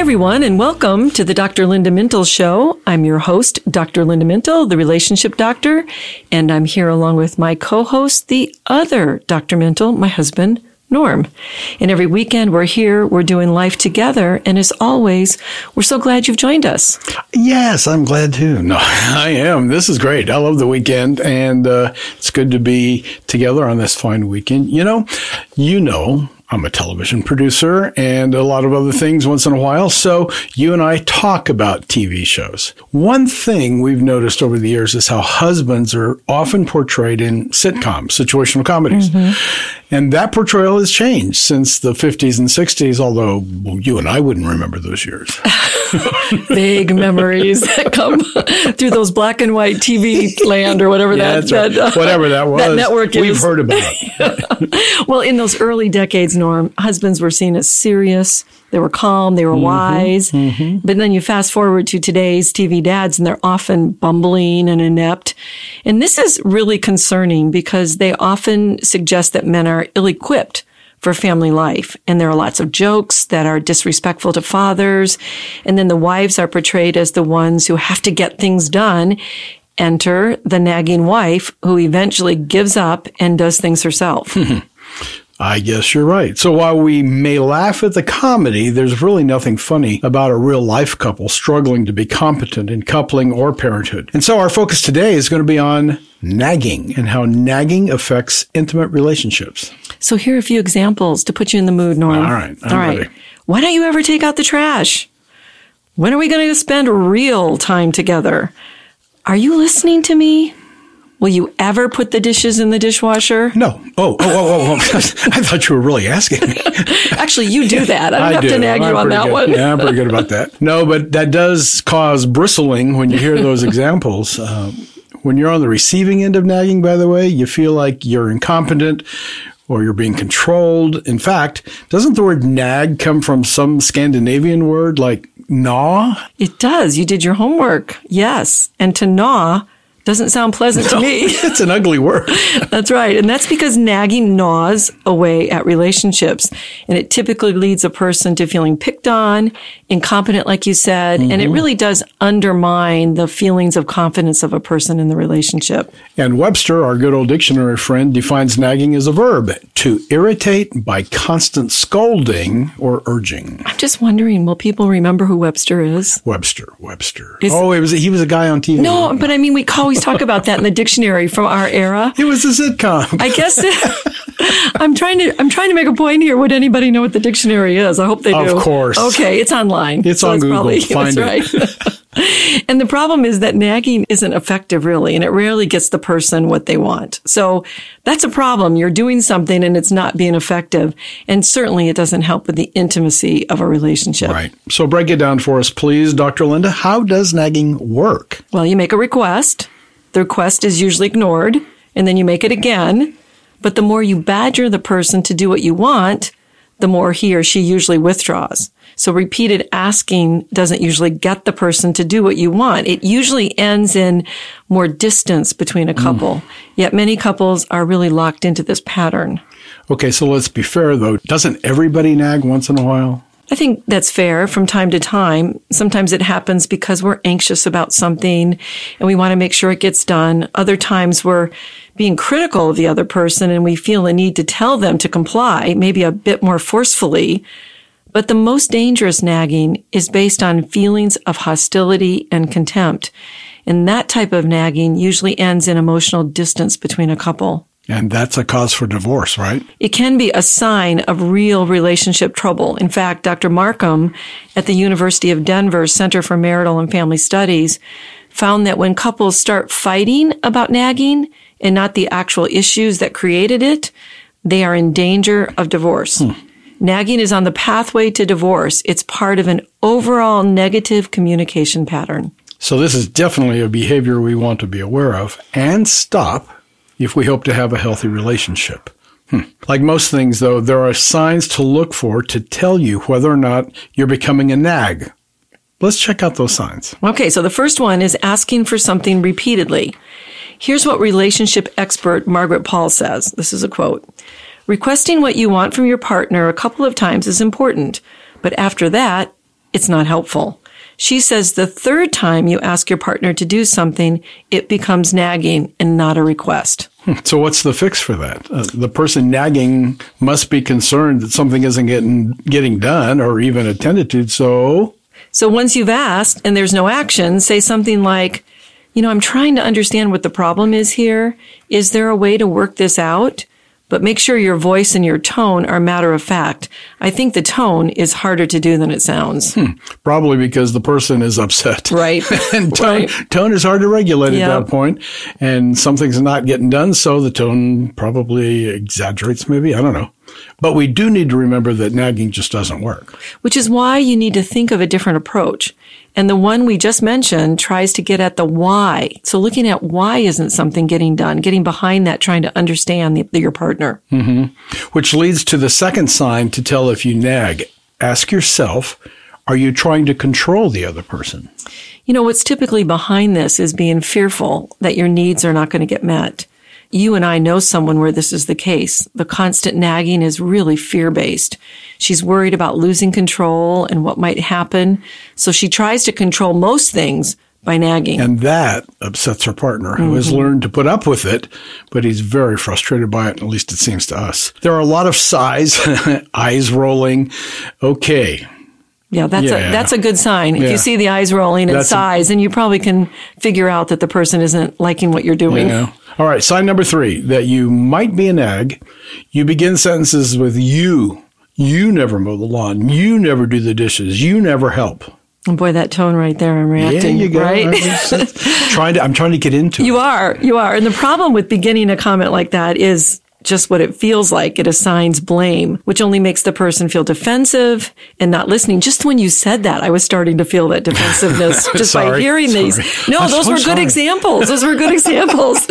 everyone, and welcome to the Dr. Linda Mintle Show. I'm your host, Dr. Linda Mintle, the relationship doctor, and I'm here along with my co host, the other Dr. Mintle, my husband, Norm. And every weekend we're here, we're doing life together, and as always, we're so glad you've joined us. Yes, I'm glad too. No, I am. This is great. I love the weekend, and uh, it's good to be together on this fine weekend. You know, you know, I'm a television producer and a lot of other things once in a while. So you and I talk about TV shows. One thing we've noticed over the years is how husbands are often portrayed in sitcoms, situational comedies. And that portrayal has changed since the 50s and 60s, although well, you and I wouldn't remember those years. Vague memories that come through those black and white TV land or whatever Yeah, that, that's right. that, uh, Whatever that was. that network We've is. heard about it. Well, in those early decades, Norm, husbands were seen as serious. They were calm. They were Mm-hmm. wise. But then you fast forward to today's TV dads and they're often bumbling and inept. And this is really concerning because they often suggest that men are ill equipped for family life. And there are lots of jokes that are disrespectful to fathers. And then the wives are portrayed as the ones who have to get things done. Enter the nagging wife who eventually gives up and does things herself. I guess you're right. So while we may laugh at the comedy, there's really nothing funny about a real life couple struggling to be competent in coupling or parenthood. And so our focus today is going to be on nagging and how nagging affects intimate relationships. So here are a few examples to put you in the mood, Norm. All right, All right. ready. Why don't you ever take out the trash? When are we going to spend real time together? Are you listening to me? Will you ever put the dishes in the dishwasher? No. Oh, oh, oh, oh, oh. I thought you were really asking me. Actually, you do that. I don't have to nag you I'm on that good. one. Yeah, I'm pretty good about that. No, but that does cause bristling when you hear those examples. Um, when you're on the receiving end of nagging, by the way, you feel like you're incompetent or you're being controlled. In fact, doesn't the word nag come from some Scandinavian word like gnaw? It does. You did your homework. Yes. And to gnaw doesn't sound pleasant to me. it's an ugly word. That's right. And that's because nagging gnaws away at relationships. And it typically leads a person to feeling picked on, incompetent, like you said. And it mm-hmm. really does undermine the feelings of confidence of a person in the relationship. And Webster, our good old dictionary friend, defines nagging as a verb to irritate by constant scolding or urging. I'm just wondering, will people remember who Webster is? Webster, Webster. Is- oh, it was he was a guy on TV. No, but I mean, we always talk about that in the dictionary from our era. it was a sitcom. I guess I'm trying to I'm trying to make a point here. Would anybody know what the dictionary is? I hope they do. Of course. Okay, it's online. It's on that's Google. Probably, Find that's it. right. and the problem is that nagging isn't effective really, and it rarely gets the person what they want. So that's a problem. You're doing something and it's not being effective, and certainly it doesn't help with the intimacy of a relationship. Right. So break it down for us, please, Dr. Linda. How does nagging work? Well, you make a request. The request is usually ignored, and then you make it again. But the more you badger the person to do what you want, the more he or she usually withdraws. So repeated asking doesn't usually get the person to do what you want. It usually ends in more distance between a couple. Yet many couples are really locked into this pattern. Okay, so let's be fair though. Doesn't everybody nag once in a while? I think that's fair from time to time. Sometimes it happens because we're anxious about something and we want to make sure it gets done. Other times we're being critical of the other person and we feel a need to tell them to comply, maybe a bit more forcefully. But the most dangerous nagging is based on feelings of hostility and contempt. And that type of nagging usually ends in emotional distance between a couple. And that's a cause for divorce, right? It can be a sign of real relationship trouble. In fact, Dr. Markman at the University of Denver Center for Marital and Family Studies found that when couples start fighting about nagging and not the actual issues that created it, they are in danger of divorce. Hmm. Nagging is on the pathway to divorce. It's part of an overall negative communication pattern. So this is definitely a behavior we want to be aware of and stop if we hope to have a healthy relationship. Hmm. Like most things, though, there are signs to look for to tell you whether or not you're becoming a nag. Let's check out those signs. Okay, so the first one is asking for something repeatedly. Here's what relationship expert Margaret Paul says. This is a quote. Requesting what you want from your partner a couple of times is important, but after that, it's not helpful. She says the third time you ask your partner to do something, it becomes nagging and not a request. So what's the fix for that? Uh, the person nagging must be concerned that something isn't getting getting done or even attended to. So So once you've asked and there's no action, say something like, you know, I'm trying to understand what the problem is here. Is there a way to work this out? But make sure your voice and your tone are matter of fact. I think the tone is harder to do than it sounds. Hmm. probably because the person is upset. Right. and tone, Right. tone is hard to regulate Yeah. at that point, and something's not getting done, so the tone probably exaggerates. Maybe I don't know, but we do need to remember that nagging just doesn't work. Which is why you need to think of a different approach. And the one we just mentioned tries to get at the why. So looking at why isn't something getting done, getting behind that, trying to understand the, your partner. Mm-hmm. Which leads to the second sign to tell if you nag. Ask yourself, are you trying to control the other person? You know, what's typically behind this is being fearful that your needs are not going to get met. You and I know someone where this is the case. The constant nagging is really fear based. She's worried about losing control and what might happen. So she tries to control most things by nagging. And that upsets her partner, who has mm-hmm. learned to put up with it, but he's very frustrated by it, at least it seems to us. There are a lot of sighs, eyes rolling. Okay. Yeah, that's Yeah. a that's a good sign. If Yeah. you see the eyes rolling and That's a- sighs, and you probably can figure out that the person isn't liking what you're doing. All right. Sign number three that you might be an nag. You begin sentences with you. You never mow the lawn. You never do the dishes. You never help. And boy, that tone right there, I'm Yeah, reacting. you go. Right? I'm trying to. I'm trying to get into You it. are, you are. And the problem with beginning a comment like that is just what it feels like. It assigns blame, which only makes the person feel defensive and not listening. Just when you said that, I was starting to feel that defensiveness just by Sorry, hearing these. No, I'm those so were good sorry. examples. Those were good examples.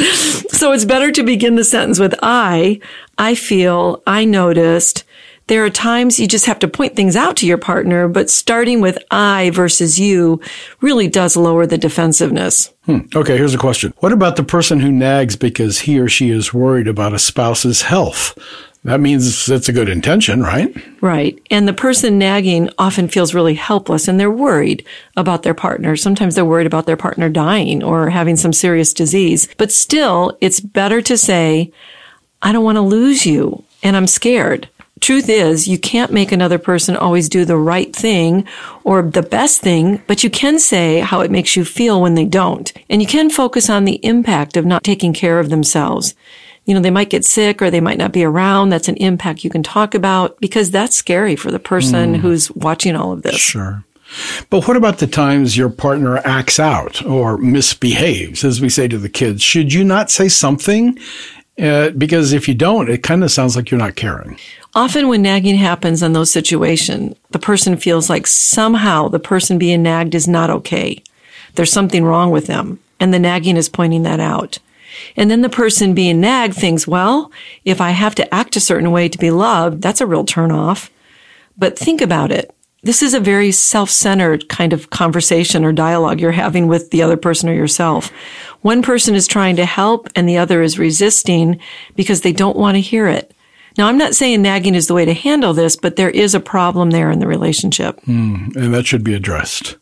So it's better to begin the sentence with I, I feel, I noticed. There are times you just have to point things out to your partner, but starting with I versus you really does lower the defensiveness. Hmm. Okay. Here's a question. What about the person who nags because he or she is worried about a spouse's health? That means it's a good intention, right? Right. And the person nagging often feels really helpless and they're worried about their partner. Sometimes they're worried about their partner dying or having some serious disease. But still, it's better to say, I don't want to lose you and I'm scared. Truth is, you can't make another person always do the right thing or the best thing, but you can say how it makes you feel when they don't. And you can focus on the impact of not taking care of themselves. You know, they might get sick or they might not be around. That's an impact you can talk about because that's scary for the person who's watching all of this. Sure. But what about the times your partner acts out or misbehaves, as we say to the kids? Should you not say something? Uh, because if you don't, it kind of sounds like you're not caring. Often when nagging happens in those situations, the person feels like somehow the person being nagged is not okay. There's something wrong with them. And the nagging is pointing that out. And then the person being nagged thinks, well, if I have to act a certain way to be loved, that's a real turnoff. But think about it. This is a very self-centered kind of conversation or dialogue you're having with the other person or yourself. One person is trying to help and the other is resisting because they don't want to hear it. Now, I'm not saying nagging is the way to handle this, but there is a problem there in the relationship. Hmm, and that should be addressed.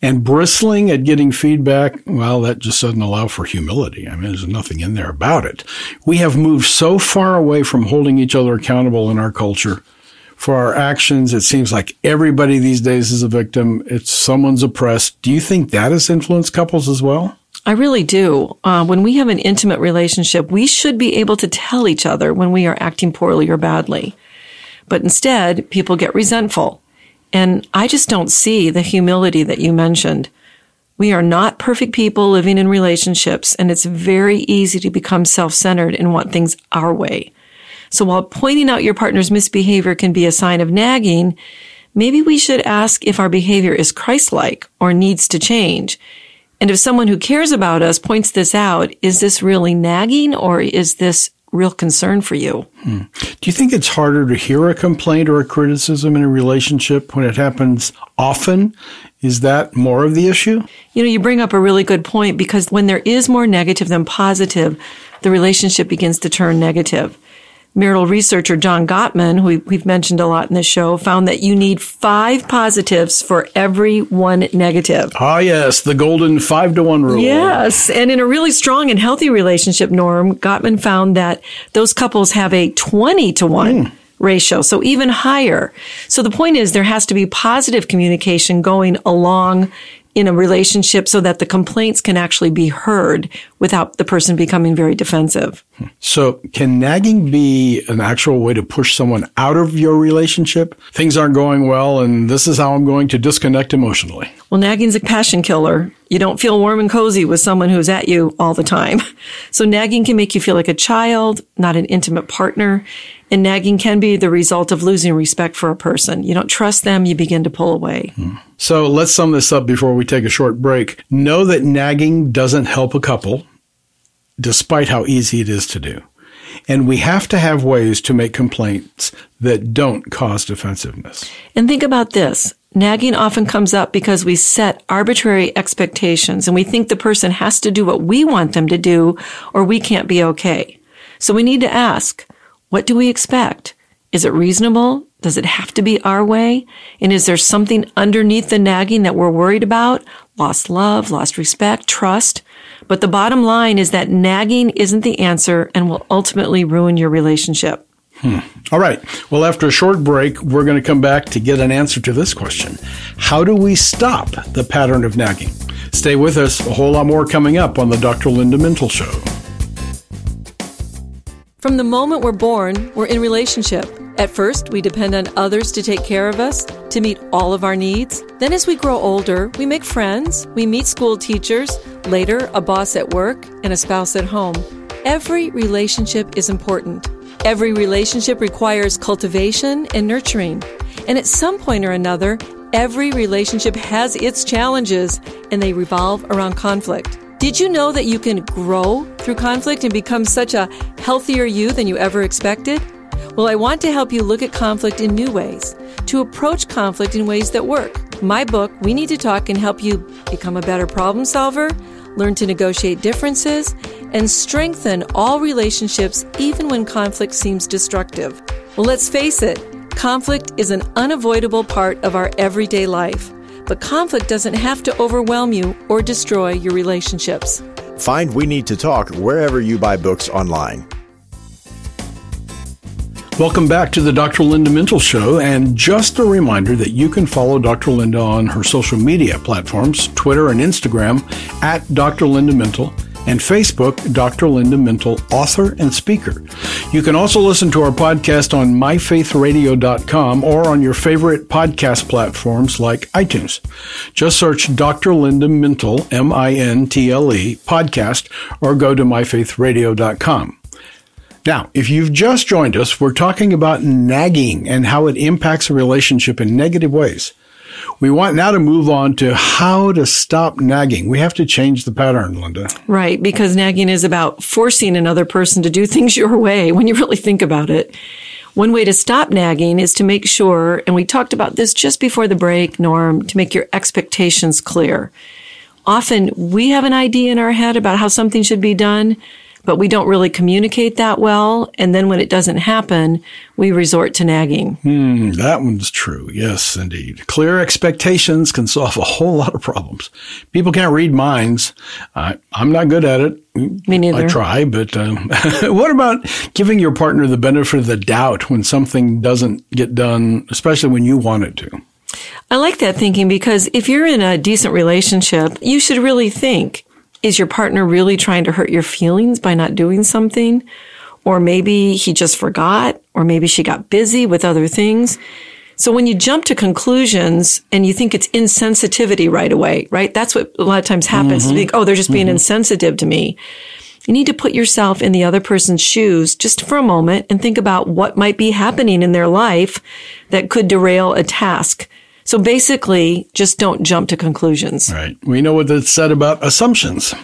And bristling at getting feedback, well, that just doesn't allow for humility. I mean, there's nothing in there about it. We have moved so far away from holding each other accountable in our culture for our actions. It seems like everybody these days is a victim. It's someone's oppressed. Do you think that has influenced couples as well? I really do. Uh, when we have an intimate relationship, we should be able to tell each other when we are acting poorly or badly. But instead, people get resentful. And I just don't see the humility that you mentioned. We are not perfect people living in relationships, and it's very easy to become self-centered and want things our way. So while pointing out your partner's misbehavior can be a sign of nagging, maybe we should ask if our behavior is Christ-like or needs to change. And if someone who cares about us points this out, is this really nagging or is this real concern for you? Hmm. Do you think it's harder to hear a complaint or a criticism in a relationship when it happens often? Is that more of the issue? You know, you bring up a really good point because when there is more negative than positive, the relationship begins to turn negative. Marital researcher John Gottman, who we've mentioned a lot in this show, found that you need five positives for every one negative. Ah, yes, the golden five to one rule. Yes. And in a really strong and healthy relationship, Norm, Gottman found that those couples have a 20 to 1 ratio, so even higher. So the point is there has to be positive communication going along in a relationship so that the complaints can actually be heard without the person becoming very defensive. So, can nagging be an actual way to push someone out of your relationship? Things aren't going well, and this is how I'm going to disconnect emotionally. Well, nagging's a passion killer. You don't feel warm and cozy with someone who's at you all the time. So nagging can make you feel like a child, not an intimate partner. And nagging can be the result of losing respect for a person. You don't trust them, you begin to pull away. Hmm. So, let's sum this up before we take a short break. Know that nagging doesn't help a couple, despite how easy it is to do. And we have to have ways to make complaints that don't cause defensiveness. And think about this. Nagging often comes up because we set arbitrary expectations and we think the person has to do what we want them to do or we can't be okay. So we need to ask, what do we expect? Is it reasonable? Does it have to be our way? And is there something underneath the nagging that we're worried about? Lost love, lost respect, trust? But the bottom line is that nagging isn't the answer and will ultimately ruin your relationship. Hmm. All right. Well, after a short break, we're going to come back to get an answer to this question How do we stop the pattern of nagging? Stay with us. A whole lot more coming up on the Dr. Linda Mintle Show. From the moment we're born, we're in relationship. At first, we depend on others to take care of us, to meet all of our needs. Then, as we grow older, we make friends, we meet school teachers, later, a boss at work, and a spouse at home. Every relationship is important. Every relationship requires cultivation and nurturing. And at some point or another, every relationship has its challenges, and they revolve around conflict. Did you know that you can grow through conflict and become such a healthier you than you ever expected? Well, I want to help you look at conflict in new ways, to approach conflict in ways that work. My book, We Need to Talk, can help you become a better problem solver, learn to negotiate differences, and strengthen all relationships even when conflict seems destructive. Well, let's face it, conflict is an unavoidable part of our everyday life. But conflict doesn't have to overwhelm you or destroy your relationships. Find We Need to Talk wherever you buy books online. Welcome back to the Dr. Linda Mintle Show. And just a reminder that you can follow Dr. Linda on her social media platforms Twitter and Instagram at Dr. Linda Mintle and Facebook, Dr. Linda Mintle, author and speaker. You can also listen to our podcast on myfaithradio.com or on your favorite podcast platforms like iTunes. Just search Dr. Linda Mintle, M I N T L E, podcast, or go to myfaithradio.com. Now, if you've just joined us, we're talking about nagging and how it impacts a relationship in negative ways. We want now to move on to how to stop nagging. We have to change the pattern, Linda. Right, because nagging is about forcing another person to do things your way when you really think about it. One way to stop nagging is to make sure, and we talked about this just before the break, Norm, to make your expectations clear. Often we have an idea in our head about how something should be done, but we don't really communicate that well. And then when it doesn't happen, we resort to nagging. Hmm, that one's true. Yes, indeed. Clear expectations can solve a whole lot of problems. People can't read minds. I, I'm not good at it. Me neither. I try, but um, what about giving your partner the benefit of the doubt when something doesn't get done, especially when you want it to? I like that thinking because if you're in a decent relationship, you should really think, is your partner really trying to hurt your feelings by not doing something? Or maybe he just forgot, or maybe she got busy with other things. So when you jump to conclusions and you think it's insensitivity right away, right? That's what a lot of times happens. You mm-hmm. think, oh, they're just being mm-hmm. insensitive to me. You need to put yourself in the other person's shoes just for a moment and think about what might be happening in their life that could derail a task. So basically, just don't jump to conclusions. Right. We know what it's said about assumptions.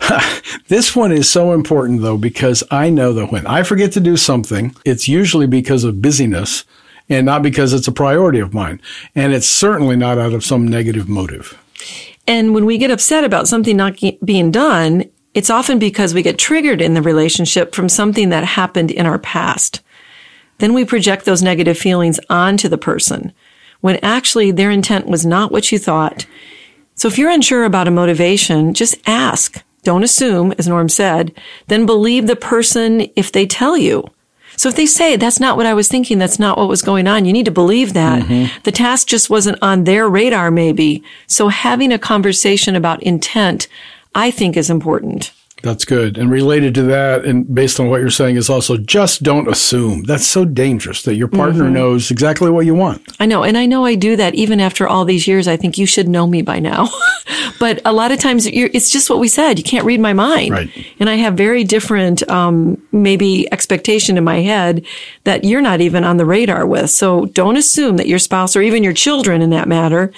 this one is so important though, because I know that when I forget to do something, it's usually because of busyness and not because it's a priority of mine. And it's certainly not out of some negative motive. And when we get upset about something not being done, it's often because we get triggered in the relationship from something that happened in our past. Then we project those negative feelings onto the person when actually their intent was not what you thought. So if you're unsure about a motivation, just ask. Don't assume, as Norm said, then believe the person if they tell you. So if they say, that's not what I was thinking, that's not what was going on, you need to believe that. Mm-hmm. The task just wasn't on their radar, maybe. So having a conversation about intent, I think is important. That's good. And related to that, and based on what you're saying, is also just don't assume. That's so dangerous that your partner knows exactly what you want. I know. And I know I do that even after all these years. I think you should know me by now. but a lot of times you're, it's just what we said. You can't read my mind. Right. And I have very different, um, maybe expectation in my head that you're not even on the radar with. So don't assume that your spouse or even your children in that matter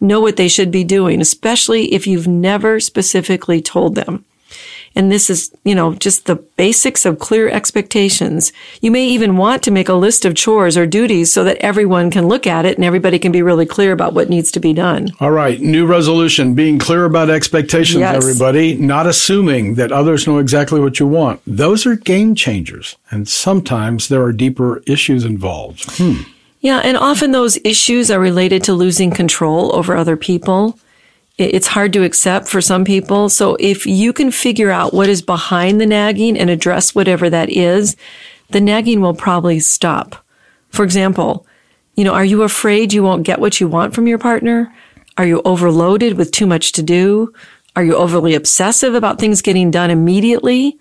know what they should be doing, especially if you've never specifically told them. And this is, you know, just the basics of clear expectations. You may even want to make a list of chores or duties so that everyone can look at it and everybody can be really clear about what needs to be done. All right. New resolution being clear about expectations, Yes. everybody, not assuming that others know exactly what you want. Those are game changers. And sometimes there are deeper issues involved. Hmm. Yeah, and often those issues are related to losing control over other people. It's hard to accept for some people. So if you can figure out what is behind the nagging and address whatever that is, the nagging will probably stop. For example, you know, are you afraid you won't get what you want from your partner? Are you overloaded with too much to do? Are you overly obsessive about things getting done immediately?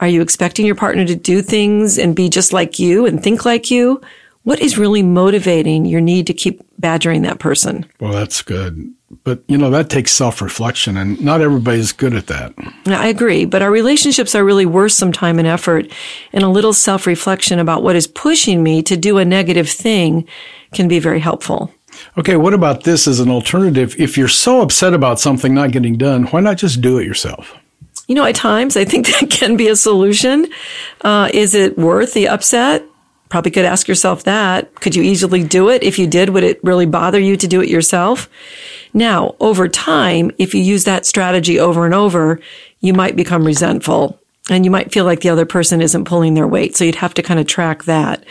Are you expecting your partner to do things and be just like you and think like you? What is really motivating your need to keep badgering that person? Well, that's good. But, you know, that takes self reflection, and not everybody's good at that. I agree, but our relationships are really worth some time and effort, and a little self reflection about what is pushing me to do a negative thing can be very helpful. Okay, what about this as an alternative? If you're so upset about something not getting done, why not just do it yourself? You know, at times I think that can be a solution. Uh, is it worth the upset? Probably could ask yourself that. Could you easily do it? If you did, would it really bother you to do it yourself? Now, over time, if you use that strategy over and over, you might become resentful and you might feel like the other person isn't pulling their weight. So you'd have to kind of track that.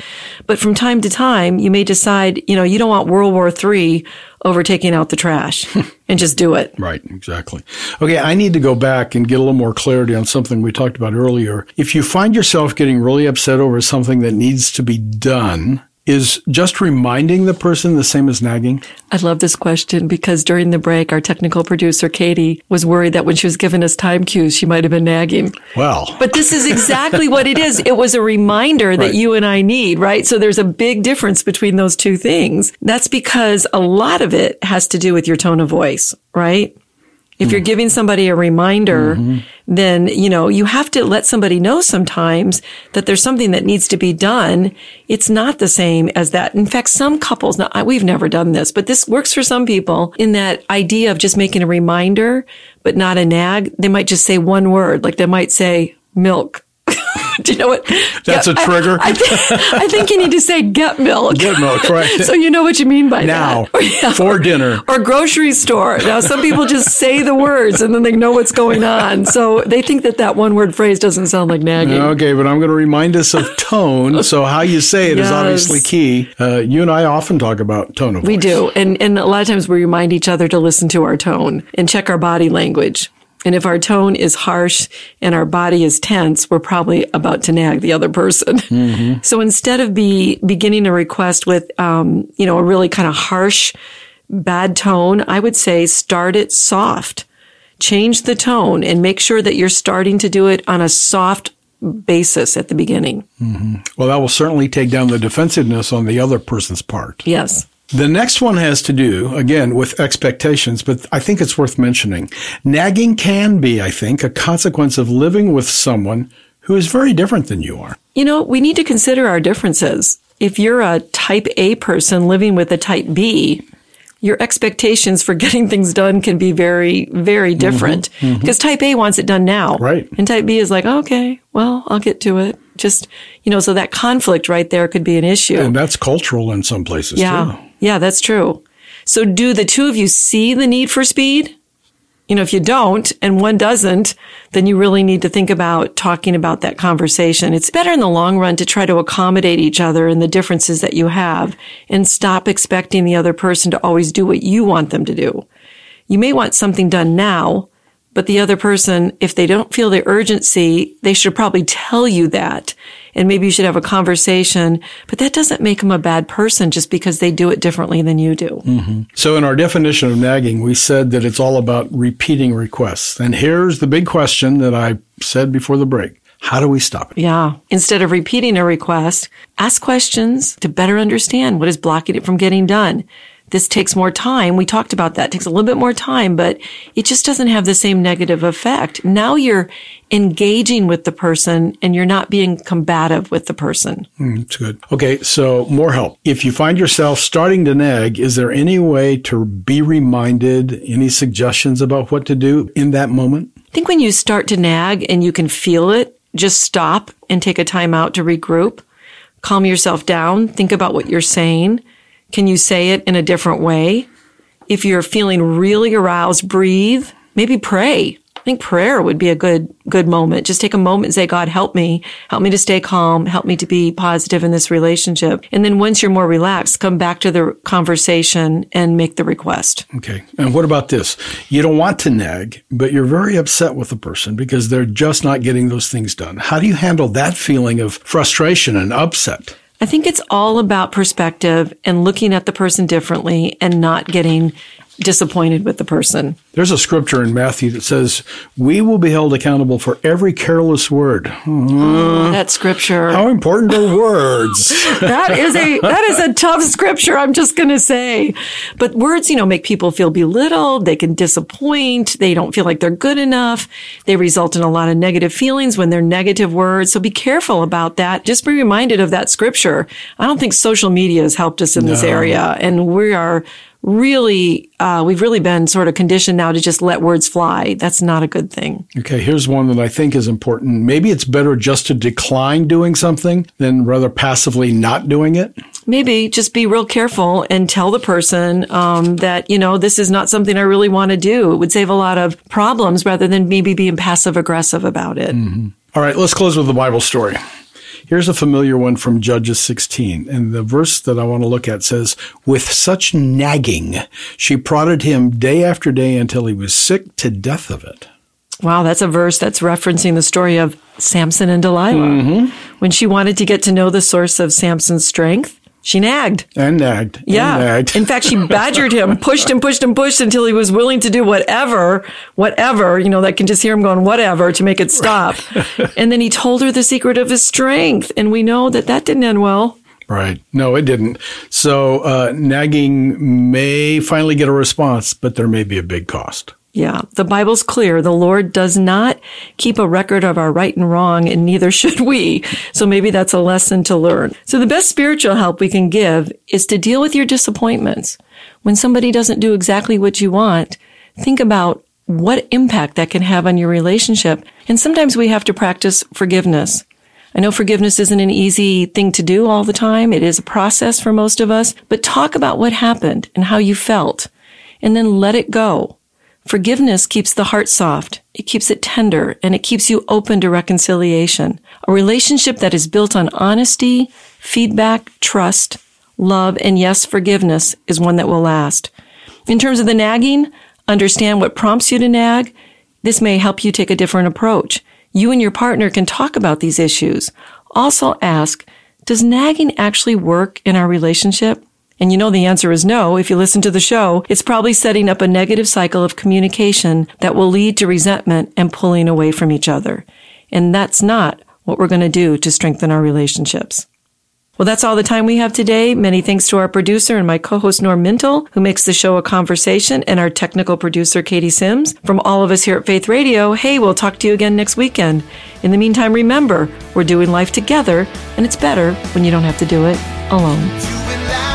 But from time to time, you may decide, you know, you don't want World War III over taking out the trash and just do it. Right, exactly. Okay, I need to go back and get a little more clarity on something we talked about earlier. If you find yourself getting really upset over something that needs to be done, is just reminding the person the same as nagging? I love this question because during the break, our technical producer, Katie, was worried that when she was giving us time cues, she might have been nagging. Well, But this is exactly what it is. It was a reminder that Right. you and I need, right? So there's a big difference between those two things. That's because a lot of it has to do with your tone of voice, right? If you're mm-hmm. giving somebody a reminder, mm-hmm. then, you know, you have to let somebody know sometimes that there's something that needs to be done. It's not the same as that. In fact, some couples, now, I- we've never done this, but this works for some people in that idea of just making a reminder, but not a nag. They might just say one word, like they might say milk. Do you know what? That's a trigger. I, I, I think you need to say get milk. Get milk, right. so you know what you mean by now, that. Yeah. for dinner. Or grocery store. Now, some people just say the words and then they know what's going on. So they think that that one word phrase doesn't sound like nagging. Okay, but I'm going to remind us of tone. So how you say it is Yes. obviously key. Uh, you and I often talk about tone of voice. We do. And, and a lot of times we remind each other to listen to our tone and check our body language. And if our tone is harsh and our body is tense, we're probably about to nag the other person. So instead of be beginning a request with, um, you know, a really kind of harsh, bad tone, I would say start it soft. Change the tone and make sure that you're starting to do it on a soft basis at the beginning. Well, that will certainly take down the defensiveness on the other person's part. Yes. The next one has to do, again, with expectations, but I think it's worth mentioning. Nagging can be, I think, a consequence of living with someone who is very different than you are. You know, we need to consider our differences. If you're a type A person living with a type B, your expectations for getting things done can be very, very mm-hmm. different. Mm-hmm. Because type A wants it done now. Right. And type B is like, okay, well, I'll get to it. Just, you know, so that conflict right there could be an issue. And that's cultural in some places Yeah. too. Yeah, that's true. So do the two of you see the need for speed? You know, if you don't and one doesn't, then you really need to think about talking about that conversation. It's better in the long run to try to accommodate each other and the differences that you have and stop expecting the other person to always do what you want them to do. You may want something done now, but the other person, if they don't feel the urgency, they should probably tell you that. And maybe you should have a conversation, but that doesn't make them a bad person just because they do it differently than you do. Mm-hmm. So in our definition of nagging, we said that it's all about repeating requests. And here's the big question that I said before the break. How do we stop it? Yeah. Instead of repeating a request, ask questions to better understand what is blocking it from getting done. This takes more time. We talked about that. It takes a little bit more time, but it just doesn't have the same negative effect. Now you're engaging with the person and you're not being combative with the person. Hmm, it's good. Okay, so more help. If you find yourself starting to nag, is there any way to be reminded? Any suggestions about what to do in that moment? I think when you start to nag and you can feel it, just stop and take a time out to regroup. Calm yourself down. Think about what you're saying. Can you say it in a different way? If you're feeling really aroused, breathe. Maybe pray. I think prayer would be a good, good moment. Just take a moment and say, God, help me. Help me to stay calm. Help me to be positive in this relationship. And then once you're more relaxed, come back to the conversation and make the request. Okay. And what about this? You don't want to nag, but you're very upset with the person because they're just not getting those things done. How do you handle that feeling of frustration and upset? I think it's all about perspective and looking at the person differently and not getting disappointed with the person. There's a scripture in Matthew that says, We will be held accountable for every careless word. Mm, that scripture. How important are words? that is a that is a tough scripture i'm just going to say but words you know make people feel belittled they can disappoint they don't feel like they're good enough they result in a lot of negative feelings when they're negative words so be careful about that just be reminded of that scripture i don't think social media has helped us in this area and we are really uh, we've really been sort of conditioned now to just let words fly that's not a good thing Okay, here's one that I think is important. Maybe it's better just to decline doing something than rather passively not doing it. maybe just be real careful and tell the person um, that you know this is not something I really want to do. It would save a lot of problems rather than maybe being passive aggressive about it. All right, let's close with the Bible story. Here's a familiar one from Judges 16. And the verse that I want to look at says, With such nagging, she prodded him day after day until he was sick to death of it. Wow, that's a verse that's referencing the story of Samson and Delilah. Mm-hmm. When she wanted to get to know the source of Samson's strength, she nagged. And nagged. and Yeah. nagged. In fact, she badgered him, pushed and pushed and pushed until he was willing to do whatever, whatever, you know, that can just hear him going, whatever to make it stop. and then he told her the secret of his strength. And we know that that didn't end well. Right. No, it didn't. So uh, nagging may finally get a response, but there may be a big cost. Yeah. The Bible's clear. The Lord does not keep a record of our right and wrong, and neither should we. So maybe that's a lesson to learn. So the best spiritual help we can give is to deal with your disappointments. When somebody doesn't do exactly what you want, think about what impact that can have on your relationship. And sometimes we have to practice forgiveness. I know forgiveness isn't an easy thing to do all the time. It is a process for most of us, but talk about what happened and how you felt and then let it go. Forgiveness keeps the heart soft. It keeps it tender and it keeps you open to reconciliation. A relationship that is built on honesty, feedback, trust, love, and yes, forgiveness is one that will last. In terms of the nagging, understand what prompts you to nag. This may help you take a different approach. You and your partner can talk about these issues. Also ask, does nagging actually work in our relationship? And you know the answer is no. If you listen to the show, it's probably setting up a negative cycle of communication that will lead to resentment and pulling away from each other. And that's not what we're going to do to strengthen our relationships. Well, that's all the time we have today. Many thanks to our producer and my co-host Norm Mintle, who makes the show a conversation, and our technical producer Katie Sims. From all of us here at Faith Radio, hey, we'll talk to you again next weekend. In the meantime, remember, we're doing life together, and it's better when you don't have to do it alone.